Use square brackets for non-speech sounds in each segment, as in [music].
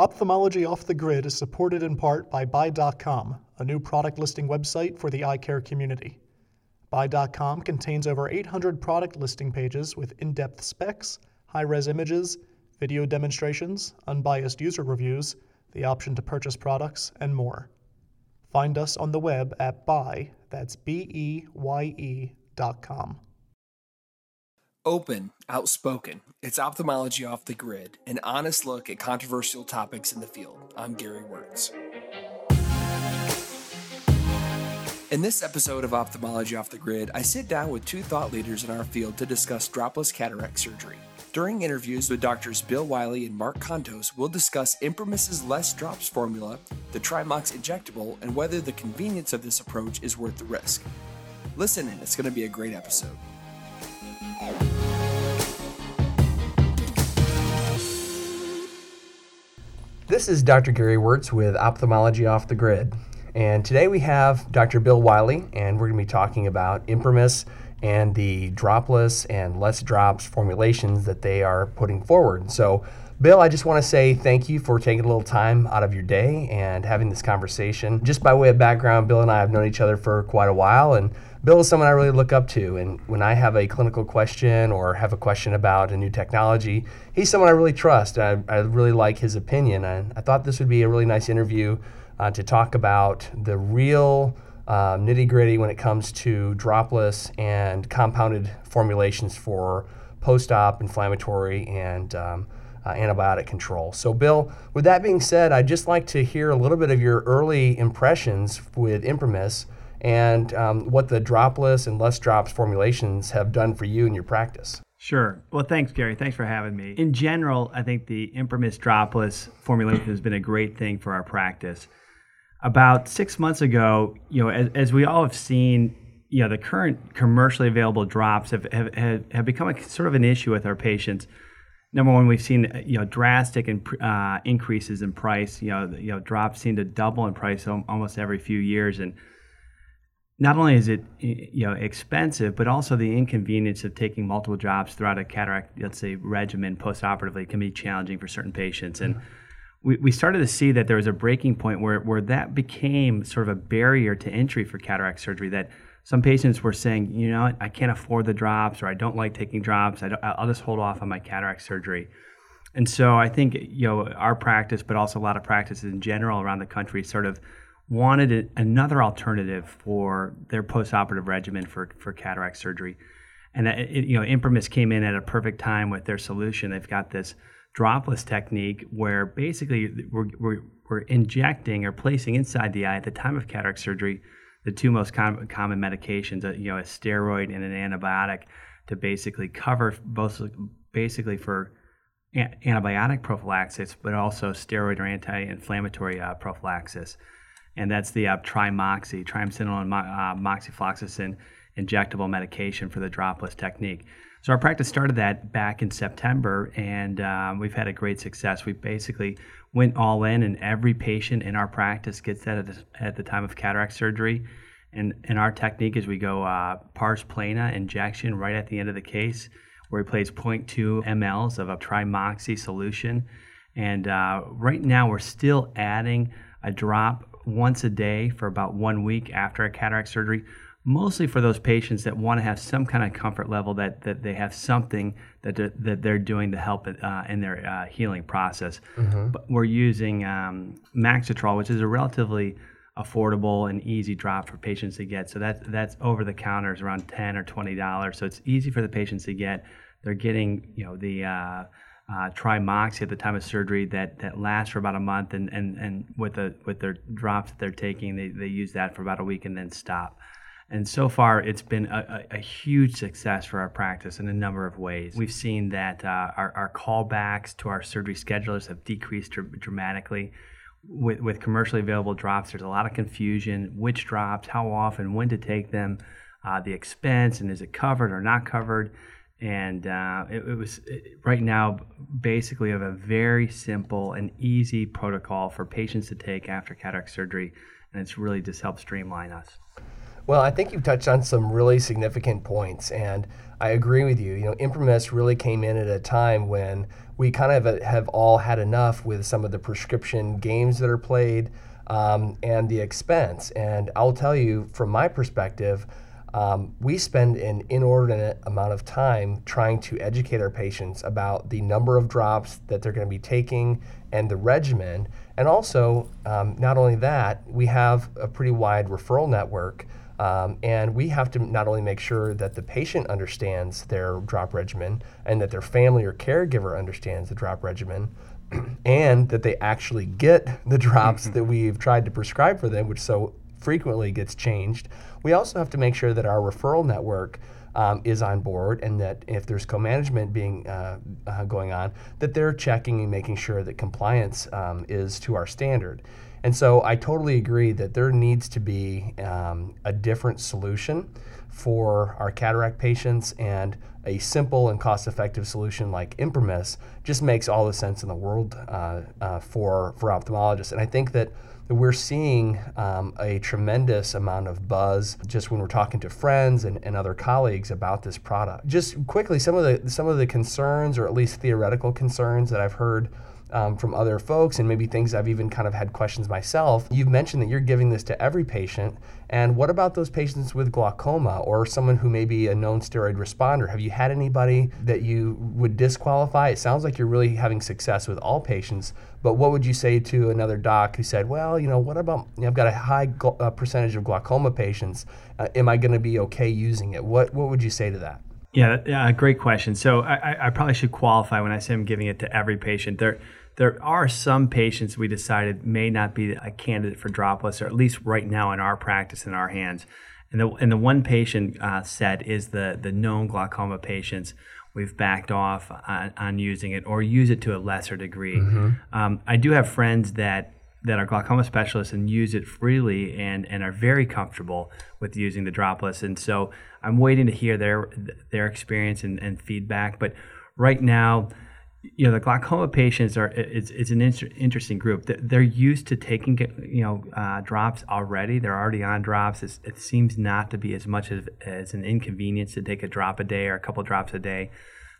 Ophthalmology Off the Grid is supported in part by Beye.com, a new product listing website for the eye care community. Beye.com contains over 800 product listing pages with in depth specs, high res images, video demonstrations, unbiased user reviews, the option to purchase products, and more. Find us on the web at Beye, that's B E Y E dot com. Open, outspoken. It's ophthalmology off the grid, an honest look at controversial topics in the field. I'm Gary Wörtz. In this episode of Ophthalmology Off the Grid, I sit down with two thought leaders in our field to discuss dropless cataract surgery. During interviews with doctors Bill Wiley and Mark Kontos, we'll discuss Imprimis's less drops formula, the Trimox injectable, and whether the convenience of this approach is worth the risk. Listen in, it's going to be a great episode. This is Dr. Gary Wörtz with Ophthalmology Off the Grid. And today we have Dr. Bill Wiley, and we're going to be talking about Imprimis and the dropless and less drops formulations that they are putting forward. So, Bill, I just want to say thank you for taking a little time out of your day and having this conversation. Just by way of background, Bill and I have known each other for quite a while, and Bill is someone I really look up to. And when I have a clinical question or have a question about a new technology, he's someone I really trust. I, I really like his opinion. And I thought this would be a really nice interview uh, to talk about the real uh, nitty gritty when it comes to dropless and compounded formulations for post op inflammatory and um, uh, antibiotic control. So, Bill, with that being said, I'd just like to hear a little bit of your early impressions with Imprimis and um, what the dropless and less drops formulations have done for you in your practice. Sure. Well, thanks, Gary. Thanks for having me. In general, I think the Imprimis dropless formulation has been a great thing for our practice. About six months ago, you know, as, as we all have seen, you know, the current commercially available drops have, have, have become a, sort of an issue with our patients. Number one, we've seen you know drastic in, uh, increases in price. You know, you know, drops seem to double in price almost every few years, and not only is it you know expensive, but also the inconvenience of taking multiple drops throughout a cataract, let's say, regimen postoperatively can be challenging for certain patients. And mm-hmm. we, we started to see that there was a breaking point where, where that became sort of a barrier to entry for cataract surgery. That some patients were saying, you know, I can't afford the drops, or I don't like taking drops. I will just hold off on my cataract surgery. And so I think you know our practice, but also a lot of practices in general around the country, sort of wanted another alternative for their postoperative regimen for, for cataract surgery. And it, you know, Imprimis came in at a perfect time with their solution. They've got this dropless technique where basically we're, we're, we're injecting or placing inside the eye at the time of cataract surgery the two most com- common medications, uh, you know, a steroid and an antibiotic, to basically cover both basically for antibiotic prophylaxis, but also steroid or anti-inflammatory uh, prophylaxis and that's the uh, Trimoxy, triamcinolone uh, moxifloxacin injectable medication for the dropless technique. So our practice started that back in September, and um, we've had a great success. We basically went all in, and every patient in our practice gets that at the, at the time of cataract surgery. And, and our technique is we go uh, pars plana injection right at the end of the case, where we place 0.2 mLs of a Trimoxy solution. And uh, right now, we're still adding a drop once a day for about one week after a cataract surgery, mostly for those patients that want to have some kind of comfort level that, that they have something that they're, that they're doing to help uh, in their uh, healing process. Mm-hmm. But we're using um, Maxitrol, which is a relatively affordable and easy drop for patients to get. So that's that's over the counter is around ten or twenty dollars. So it's easy for the patients to get. They're getting you know the uh, uh, Trimoxy at the time of surgery that, that lasts for about a month, and, and, and with the with their drops that they're taking, they, they use that for about a week and then stop. And so far, it's been a, a, a huge success for our practice in a number of ways. We've seen that uh, our, our callbacks to our surgery schedulers have decreased dr- dramatically. With, with commercially available drops, there's a lot of confusion which drops, how often, when to take them, uh, the expense, and is it covered or not covered and uh, it, it, was it, right now basically of a very simple and easy protocol for patients to take after cataract surgery and it's really just helped streamline us Well, I think you've touched on some really significant points, and I agree with you. You know, Imprimis really came in at a time when we kind of have all had enough with some of the prescription games that are played um, and the expense. And I'll tell you, from my perspective, um, we spend an inordinate amount of time trying to educate our patients about the number of drops that they're going to be taking and the regimen. And also, um, not only that, we have a pretty wide referral network. Um, and we have to not only make sure that the patient understands their drop regimen and that their family or caregiver understands the drop regimen, [clears throat] and that they actually get the [laughs] drops mm-hmm. that we've tried to prescribe for them, which so frequently gets changed. We also have to make sure that our referral network um, is on board and that if there's co-management being uh, uh, going on, that they're checking and making sure that compliance um, is to our standard. And so I totally agree that there needs to be um, a different solution for our cataract patients and a simple and cost-effective solution like Imprimis just makes all the sense in the world uh, uh for, for ophthalmologists. And I think that we're seeing um, a tremendous amount of buzz just when we're talking to friends and, and other colleagues about this product. Just quickly, some of the some of the concerns, or at least theoretical concerns, that I've heard um, from other folks and maybe things I've even kind of had questions myself. You've mentioned that you're giving this to every patient. And what about those patients with glaucoma or someone who may be a known steroid responder? Have you had anybody that you would disqualify? It sounds like you're really having success with all patients, but what would you say to another doc who said, well, you know, what about, you know, I've got a high gl- uh, percentage of glaucoma patients. Uh, am I going to be okay using it? What, what would you say to that? Yeah, yeah, great question. So I, I probably should qualify when I say I'm giving it to every patient. There, there are some patients we decided may not be a candidate for dropless, or at least right now in our practice in our hands. And the, and the one patient uh, set is the, the known glaucoma patients. We've backed off on, on using it or use it to a lesser degree. Mm-hmm. Um, I do have friends that that are glaucoma specialists and use it freely and, and are very comfortable with using the dropless. And so I'm waiting to hear their their experience and, and feedback. But right now, you know the glaucoma patients are it's, it's an inter- interesting group. They're used to taking you know uh, drops already. They're already on drops. It's, it seems not to be as much as, as an inconvenience to take a drop a day or a couple drops a day.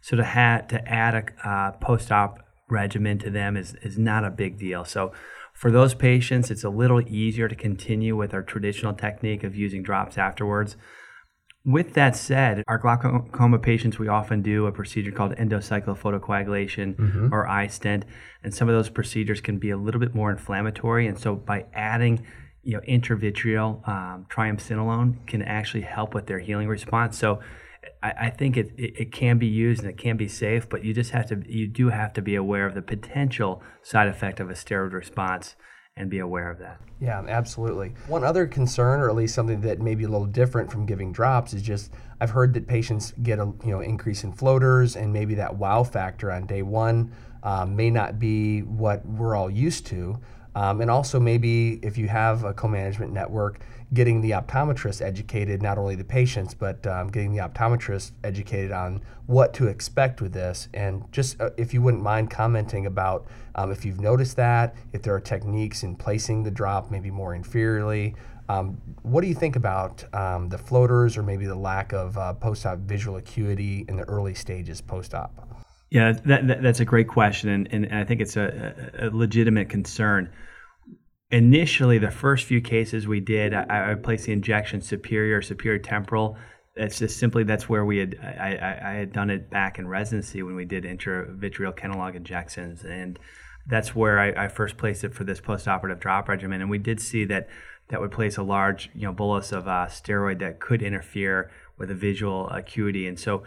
So to have to add a uh, post-op regimen to them is, is not a big deal. So for those patients it's a little easier to continue with our traditional technique of using drops afterwards with that said, our glaucoma patients, we often do a procedure called endocyclophotocoagulation mm-hmm. or iStent, and some of those procedures can be a little bit more inflammatory. And so, by adding, you know, intravitreal um, triamcinolone can actually help with their healing response. So, I, I think it, it, it can be used and it can be safe, but you just have to you do have to be aware of the potential side effect of a steroid response and be aware of that. Yeah, absolutely. One other concern, or at least something that may be a little different from giving drops, is just I've heard that patients get a you know increase in floaters, and maybe that wow factor on day one um, may not be what we're all used to. Um, and also maybe if you have a co-management network, getting the optometrist educated, not only the patients, but um, getting the optometrist educated on what to expect with this. And just uh, if you wouldn't mind commenting about um, if you've noticed that, if there are techniques in placing the drop maybe more inferiorly. Um, what do you think about um, the floaters or maybe the lack of uh, post-op visual acuity in the early stages post-op? Yeah, that, that, that's a great question, and, and I think it's a, a legitimate concern. Initially the first few cases we did I, I, placed the injection superior superior temporal. That's just simply that's where we had I, I, had done it back in residency when we did intravitreal Kenalog injections and that's where I, I first placed it for this postoperative drop regimen and we did see that that would place a large you know bolus of uh, steroid that could interfere with a visual acuity and so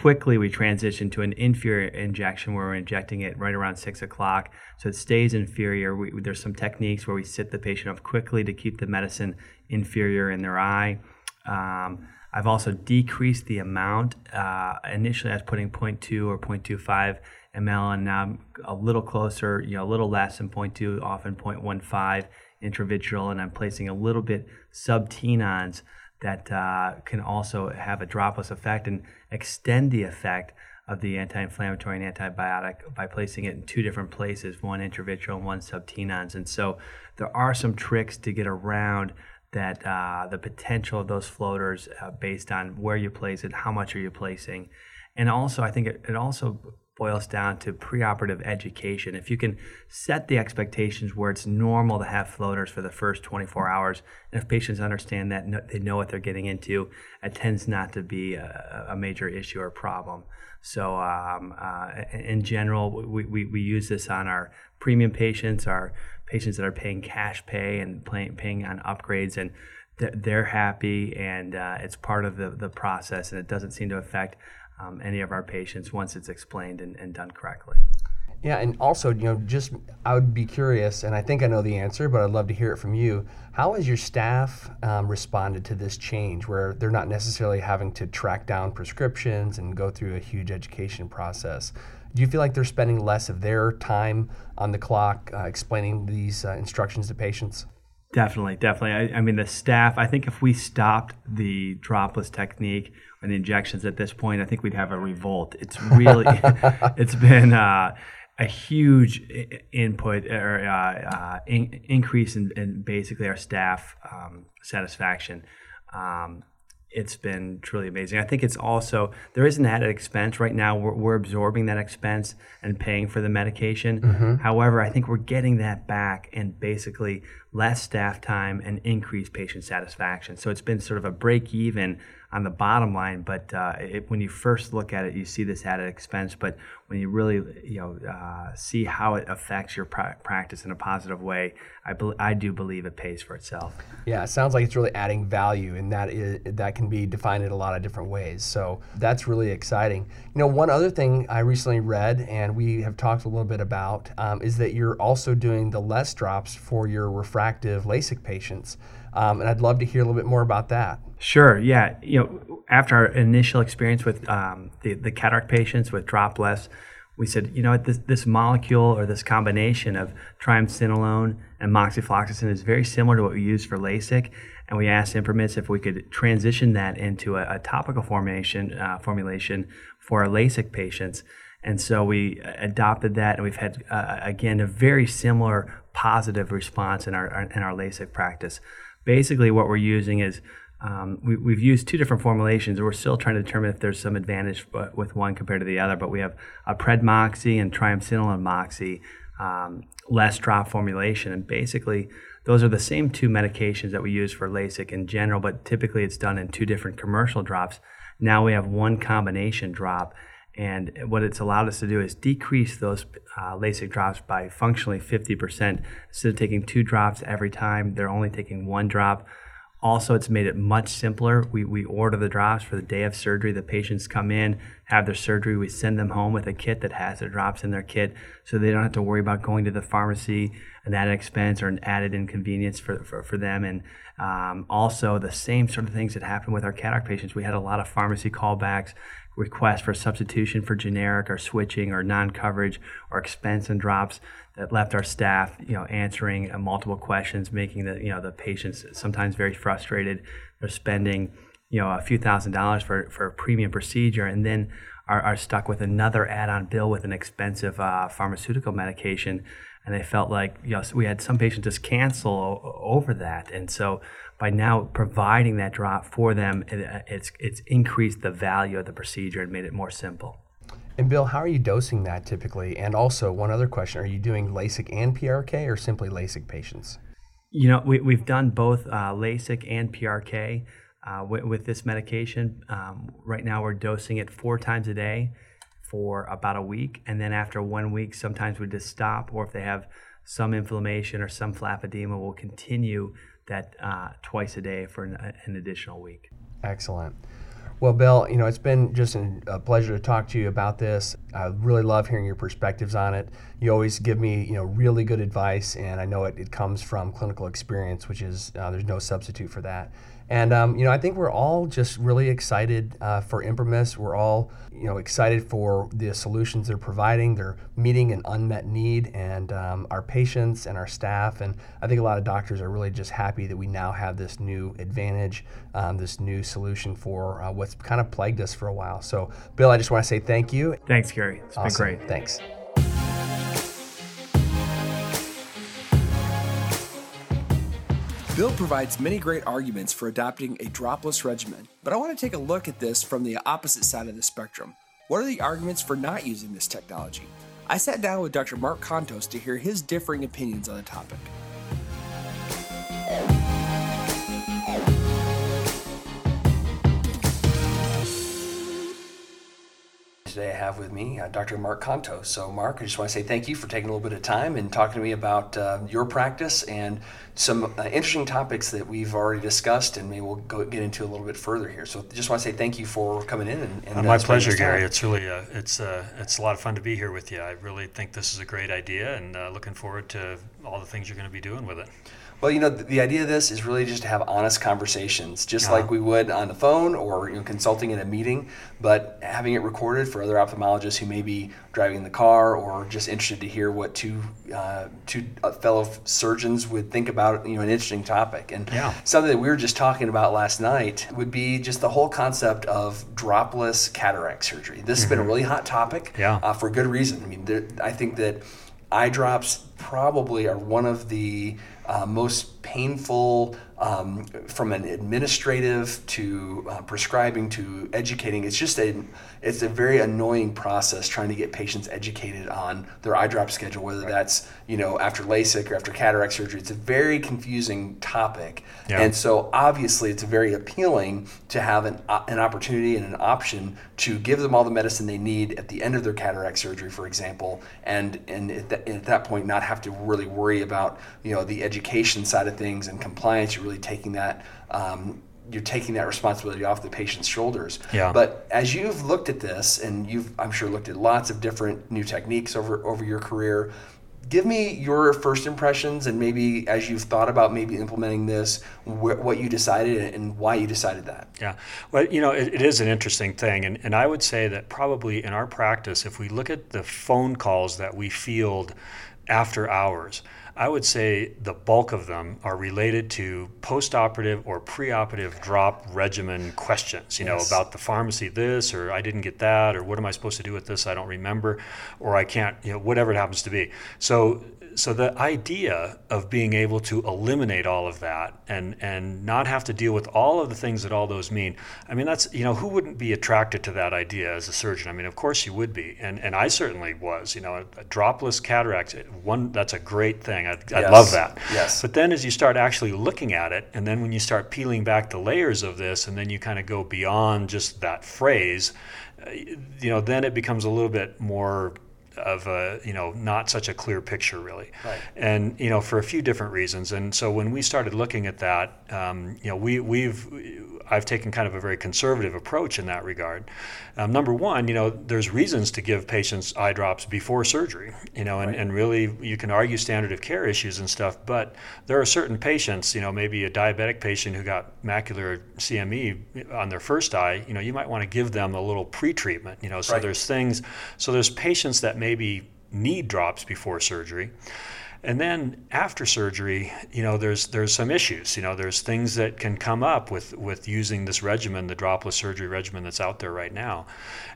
quickly we transition to an inferior injection where we're injecting it right around six o'clock. So it stays inferior. We, there's some techniques where we sit the patient up quickly to keep the medicine inferior in their eye. Um, i've also decreased the amount uh, initially i was putting 0.2 or 0.25 ml and now I'm a little closer you know a little less than 0.2 often 0.15 intravitreal and i'm placing a little bit sub-tenons that uh, can also have a dropless effect and extend the effect of the anti-inflammatory and antibiotic by placing it in two different places, one intravitreal and one subtenons. And so there are some tricks to get around that uh, the potential of those floaters uh, based on where you place it, how much are you placing, and also I think it, it also boils down to preoperative education. If you can set the expectations where it's normal to have floaters for the first 24 hours, and if patients understand that they know what they're getting into, it tends not to be a, a major issue or problem. So, um, uh, in general, we, we, we, use this on our premium patients, our patients that are paying cash pay and pay, paying on upgrades, and they're happy, and uh, it's part of the, the process, and it doesn't seem to affect um, any of our patients once it's explained and, and done correctly. Yeah, and also, you know, just I would be curious, and I think I know the answer, but I'd love to hear it from you. How has your staff um, responded to this change where they're not necessarily having to track down prescriptions and go through a huge education process? Do you feel like they're spending less of their time on the clock uh, explaining these uh, instructions to patients? Definitely, definitely. I, I, mean, the staff, I think if we stopped the dropless technique and the injections at this point, I think we'd have a revolt. It's really, [laughs] [laughs] it's been uh, a huge input or uh, uh, in, increase in, in, basically our staff um, satisfaction. Um, it's been truly amazing. I think it's also there is an added expense right now. We're, we're absorbing that expense and paying for the medication. Mm-hmm. However, I think we're getting that back and basically less staff time and increased patient satisfaction. So it's been sort of a break even on the bottom line, but uh, it, when you first look at it, you see this added expense. But when you really, you know, uh, see how it affects your pra- practice in a positive way, I, be- I do believe it pays for itself. Yeah, it sounds like it's really adding value, and that is that can be defined in a lot of different ways. So that's really exciting. You know, one other thing I recently read, and we have talked a little bit about, um, is that you're also doing the less drops for your refractive LASIK patients. Um, and I'd love to hear a little bit more about that. Sure. Yeah. You know, after our initial experience with um, the the cataract patients with dropless, we said, you know what, this, this molecule or this combination of triamcinolone and moxifloxacin is very similar to what we use for LASIK. And we asked ImprimisRx if we could transition that into a, a topical formation uh, formulation for our LASIK patients. And so we adopted that, and we've had uh, again a very similar positive response in our in our LASIK practice basically what we're using is um, we, have used two different formulations. We're still trying to determine if there's some advantage with one compared to the other, but we have a Predmoxy and Triamcinolone Moxy um, less drop formulation. And basically, those are the same two medications that we use for LASIK in general, but typically it's done in two different commercial drops. Now we have one combination drop. And what it's allowed us to do is decrease those uh, LASIK drops by functionally 50%. Instead of taking two drops every time, they're only taking one drop. Also, it's made it much simpler. We, we order the drops for the day of surgery. The patients come in, have their surgery. We send them home with a kit that has the drops in their kit so they don't have to worry about going to the pharmacy, an added expense or an added inconvenience for, for, for them. And um, also, the same sort of things that happen with our cataract patients. We had a lot of pharmacy callbacks requests for substitution for generic or switching or non-coverage or expense and drops that left our staff, you know, answering uh, multiple questions, making the you know the patients sometimes very frustrated. They're spending you know a few thousand dollars for for a premium procedure, and then are, are stuck with another add-on bill with an expensive uh, pharmaceutical medication, and they felt like you know we had some patients just cancel o- over that, and so by now providing that drop for them, it, uh, it's it's increased the value of the procedure and made it more simple. And Bill, how are you dosing that typically? And also, one other question: Are you doing LASIK and PRK, or simply LASIK patients? You know, we, we've done both uh, LASIK and PRK uh, with, with, this medication. Um, right now, we're dosing it four times a day for about a week, and then after one week, sometimes we just stop, or if they have some inflammation or some flap edema, we'll continue that uh, twice a day for an, an, additional week. Excellent. Well, Bill, you know, it's been just a pleasure to talk to you about this. I really love hearing your perspectives on it. You always give me, you know, really good advice, and I know it, it comes from clinical experience, which is, uh, there's no substitute for that. And um, you know, I think we're all just really excited uh, for ImprimisRx. We're all you know excited for the solutions they're providing. They're meeting an unmet need, and um, our patients and our staff. And I think a lot of doctors are really just happy that we now have this new advantage, um, this new solution for uh, what's kind of plagued us for a while. So, Bill, I just want to say thank you. Thanks, Gary. It's awesome. been great. Thanks. Bill provides many great arguments for adopting a dropless regimen, but I want to take a look at this from the opposite side of the spectrum. What are the arguments for not using this technology? I sat down with Dr. Mark Kontos to hear his differing opinions on the topic. Today I have with me uh, Dr. Mark Kontos. So, Mark, I just want to say thank you for taking a little bit of time and talking to me about uh, your practice and some uh, interesting topics that we've already discussed, and maybe we'll go get into a little bit further here. So, just want to say thank you for coming in. And, and uh, my pleasure, Gary. It's really uh, it's uh, it's a lot of fun to be here with you. I really think this is a great idea, and looking forward to all the things you're going to be doing with it. Well, you know, the, the, idea of this is really just to have honest conversations, just uh-huh. like we would on the phone or you know, consulting in a meeting, but having it recorded for other ophthalmologists who may be driving the car or just interested to hear what two uh, two uh, fellow surgeons would think about you know an interesting topic. And yeah. something that we were just talking about last night would be just the whole concept of dropless cataract surgery. This mm-hmm. has been a mm-hmm. really hot topic yeah. uh, for good reason. I mean, there, I think that eye drops probably are one of the uh, most painful um, from an administrative to uh, prescribing to educating. It's just a it's a very annoying process trying to get patients educated on their eye drop schedule, whether that's you know after LASIK or after cataract surgery. It's a very confusing topic, yeah. and so obviously it's very appealing to have an uh, an opportunity and an option to give them all the medicine they need at the end of their cataract surgery, for example, and and at, that, at that point not have to really worry about you know the education side of things and compliance. You're really taking that. Um, you're taking that responsibility off the patient's shoulders. Yeah. But as you've looked at this, and you've I'm sure looked at lots of different new techniques over over your career, give me your first impressions and maybe as you've thought about maybe implementing this wh- what you decided and why you decided that yeah well you know it, it is an interesting thing and, and i would say that probably in our practice if we look at the phone calls that we field after hours I would say the bulk of them are related to postoperative or preoperative drop regimen questions, you yes. know, about the pharmacy this or I didn't get that or what am I supposed to do with this? I don't remember or I can't, you know, whatever it happens to be. So so the idea of being able to eliminate all of that and and not have to deal with all of the things that all those mean i mean that's you know who wouldn't be attracted to that idea as a surgeon i mean of course you would be and and i certainly was you know a, a dropless cataract one that's a great thing i, I yes. love that yes but then as you start actually looking at it and then when you start peeling back the layers of this and then you kind of go beyond just that phrase uh, you know then it becomes a little bit more of a you know not such a clear picture really right. and you know for a few different reasons and so when we started looking at that um, you know we we've I've taken kind of a very conservative approach in that regard. Um, number one, you know, there's reasons to give patients eye drops before surgery, you know, and, right. and really you can argue standard of care issues and stuff, but there are certain patients, you know, maybe a diabetic patient who got macular CME on their first eye, you know, you might want to give them a little pre-treatment, you know, so right. there's things, so there's patients that maybe need drops before surgery. And then after surgery, you know, there's there's some issues. You know, there's things that can come up with with using this regimen, the dropless surgery regimen that's out there right now.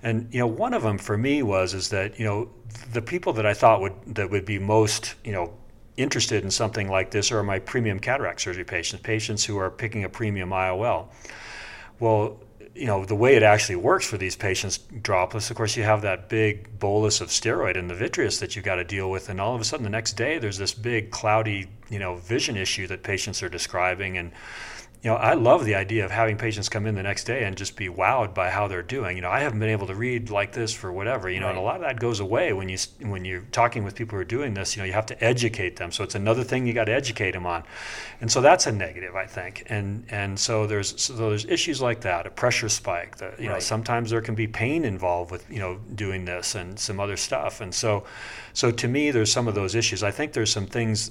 And you know, one of them for me was is that you know the people that I thought would that would be most you know interested in something like this are my premium cataract surgery patients, patients who are picking a premium IOL. Well, you know the way it actually works for these patients dropless of course you have that big bolus of steroid in the vitreous that you've got to deal with and all of a sudden the next day there's this big cloudy you know vision issue that patients are describing and you know, I love the idea of having patients come in the next day and just be wowed by how they're doing. You know, I haven't been able to read like this for whatever. You know, right. and a lot of that goes away when you when you're talking with people who are doing this. You know, you have to educate them. So it's another thing you got to educate them on, and so that's a negative, I think. And and so there's so there's issues like that, a pressure spike. That you right. know, sometimes there can be pain involved with you know doing this and some other stuff. And so, so to me, there's some of those issues. I think there's some things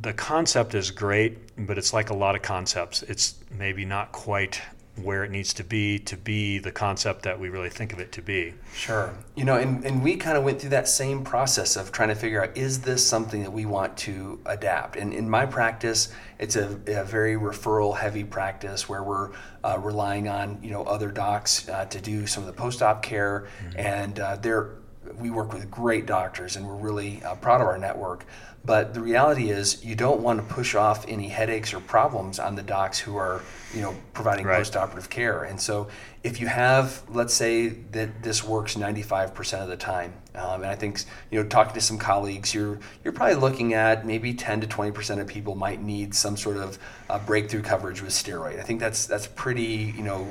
the concept is great, but it's like a lot of concepts. It's maybe not quite where it needs to be to be the concept that we really think of it to be. Sure. You know, and, and we kind of went through that same process of trying to figure out is this something that we want to adapt? And in my practice, it's a, a very referral heavy practice where we're uh, relying on, you know, other docs uh, to do some of the post op care. Mm-hmm. And uh, they're we work with great doctors and we're really uh, proud of our network. But the reality is, you don't want to push off any headaches or problems on the docs who are, you know, providing Right. post-operative care. And so, if you have, let's say that this works 95% of the time, um, and I think, you know, talking to some colleagues, you're you're probably looking at maybe 10 to 20% of people might need some sort of uh, breakthrough coverage with steroid. I think that's that's pretty, you know,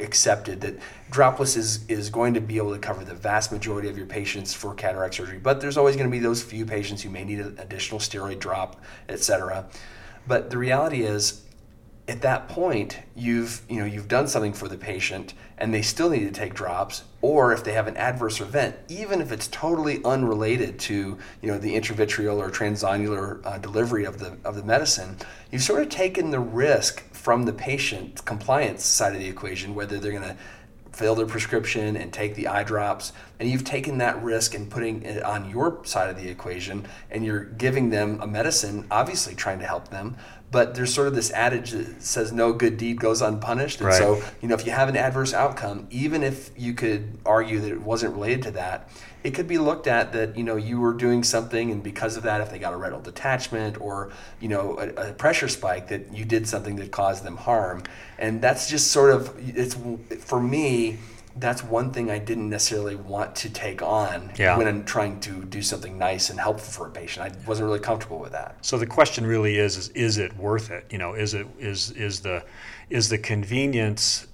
accepted that dropless is, is going to be able to cover the vast majority of your patients for cataract surgery but there's always going to be those few patients who may need an additional steroid drop etc but the reality is at that point you've you know you've done something for the patient and they still need to take drops or if they have an adverse event even if it's totally unrelated to you know the intravitreal or transzonular uh, delivery of the of the medicine you've sort of taken the risk from the patient compliance side of the equation whether they're going to fill their prescription and take the eye drops and you've taken that risk and putting it on your side of the equation and you're giving them a medicine obviously trying to help them but there's sort of this adage that says no good deed goes unpunished and Right. so you know if you have an adverse outcome even if you could argue that it wasn't related to that it could be looked at that you know you were doing something and because of that if they got a retinal detachment or you know a, a pressure spike that you did something that caused them harm and that's just sort of it's for me that's one thing I didn't necessarily want to take on Yeah. when I'm trying to do something nice and helpful for a patient. I wasn't really comfortable with that. So the question really is, is is it worth it? You know, is it is is the is the convenience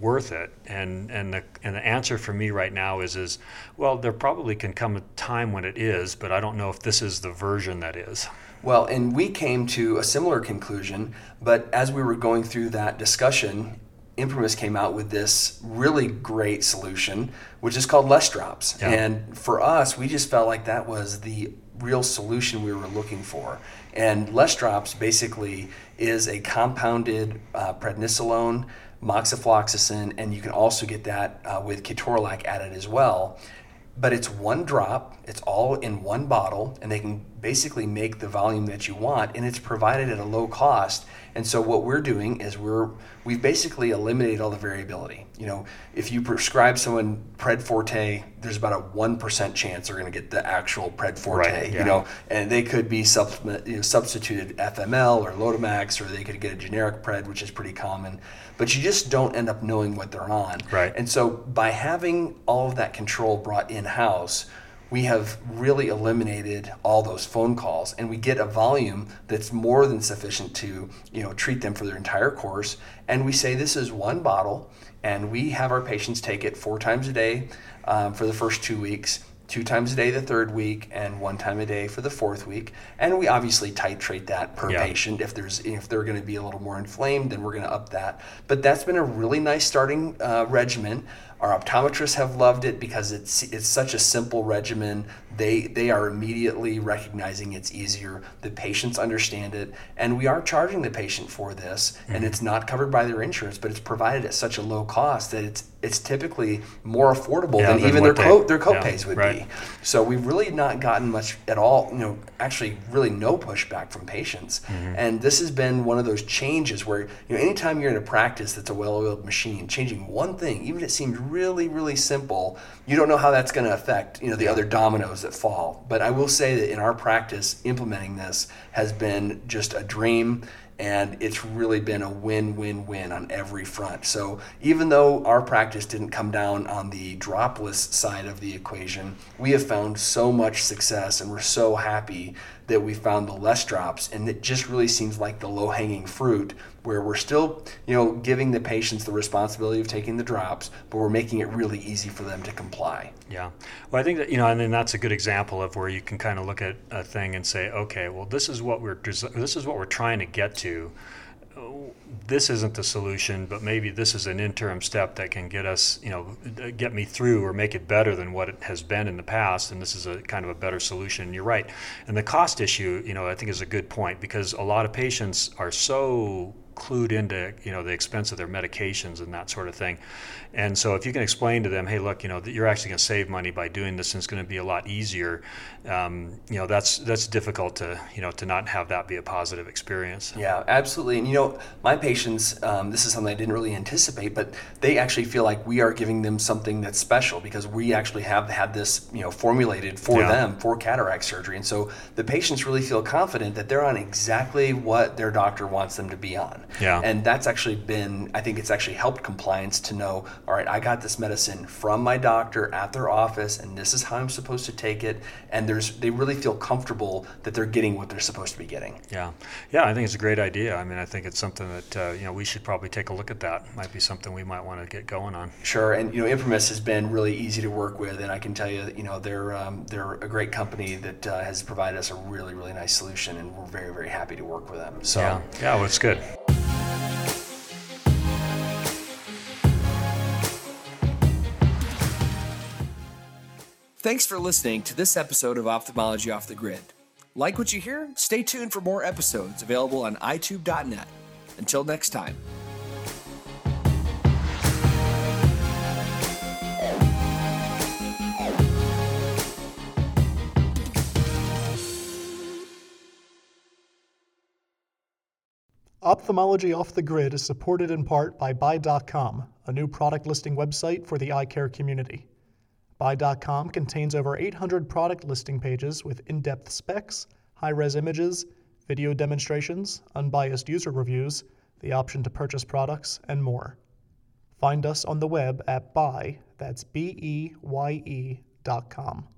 worth it? And and the and the answer for me right now is is well, there probably can come a time when it is, but I don't know if this is the version that is. Well, and we came to a similar conclusion, but as we were going through that discussion, Imprimis came out with this really great solution, which is called Less Drops. Yeah. And for us, we just felt like that was the real solution we were looking for. And Less Drops basically is a compounded uh, prednisolone, moxifloxacin, and you can also get that uh, with ketorolac added as well but it's one drop it's all in one bottle and they can basically make the volume that you want and it's provided at a low cost. And so what we're doing is we're we've basically eliminated all the variability. You know if you prescribe someone pred forte there's about a 1% chance they're going to get the actual pred forte Right, yeah. you know? And they could be supplement, you know, substituted fml or Lotemax or they could get a generic pred which is pretty common. But you just don't end up knowing what they're on. Right. and so by having all of that control brought in house, we have really eliminated all those phone calls and we get a volume that's more than sufficient to, you know, treat them for their entire course. And we say this is one bottle and we have our patients take it four times a day um, for the first two weeks two times a day the third week and one time a day for the fourth week and we obviously titrate that per Yeah. patient if there's if they're going to be a little more inflamed then we're going to up that but that's been a really nice starting uh, regimen our optometrists have loved it because it's it's such a simple regimen they they are immediately recognizing it's easier the patients understand it and we are charging the patient for this and it's not covered by their insurance but it's provided at such a low cost that it's it's typically more affordable Yeah, than than even their co- their yeah, copays would right. be so we've really not gotten much at all, you know, actually really no pushback from patients. Mm-hmm. And this has been one of those changes where, you know, anytime you're in a practice that's a well-oiled machine, changing one thing, even if it seems really, really simple, you don't know how that's going to affect, you know, the other dominoes that fall. But I will say that in our practice, implementing this has been just a dream and it's really been a win-win-win on every front. So even though our practice didn't come down on the dropless side of the equation, we have found so much success, and we're so happy that we found the less drops, and it just really seems like the low-hanging fruit, where we're still, you know, giving the patients the responsibility of taking the drops, but we're making it really easy for them to comply. Yeah. Well, I think that you know, and then that's a good example of where you can kind of look at a thing and say, okay, well, this is what we're this is what we're trying to get to. This isn't the solution, but maybe this is an interim step that can get us, you know, get me through or make it better than what it has been in the past. And this is a kind of a better solution. You're right. And the cost issue, you know, I think is a good point because a lot of patients are so clued into you know the expense of their medications and that sort of thing. And so if you can explain to them, hey, look, you know, you're actually going to save money by doing this, and it's going to be a lot easier. Um, you know, that's that's difficult to you know to not have that be a positive experience. Yeah, absolutely. And you know, my patients, um, this is something I didn't really anticipate, but they actually feel like we are giving them something that's special because we actually have had this you know formulated for Yeah. them for cataract surgery, and so the patients really feel confident that they're on exactly what their doctor wants them to be on. Yeah. And that's actually been, I think it's actually helped compliance to know, all right, I got this medicine from my doctor at their office, and this is how I'm supposed to take it. And there's, they really feel comfortable that they're getting what they're supposed to be getting. Yeah, yeah, I think it's a great idea. I mean, I think it's something that uh, you know we should probably take a look at. That might be something we might want to get going on. Sure, and you know, Imprimis has been really easy to work with, and I can tell you, that, you know, they're um, they're a great company that uh, has provided us a really really nice solution, and we're very very happy to work with them. So. Yeah, yeah, well, it's good. Thanks for listening to this episode of Ophthalmology Off the Grid. Like what you hear? Stay tuned for more episodes available on Eyetube.net. Until next time. Ophthalmology Off the Grid is supported in part by Beye.com, a new product listing website for the eye care community. Beye.com contains over 800 product listing pages with in depth specs, high res images, video demonstrations, unbiased user reviews, the option to purchase products, and more. Find us on the web at Beye, that's B E Y E dot com.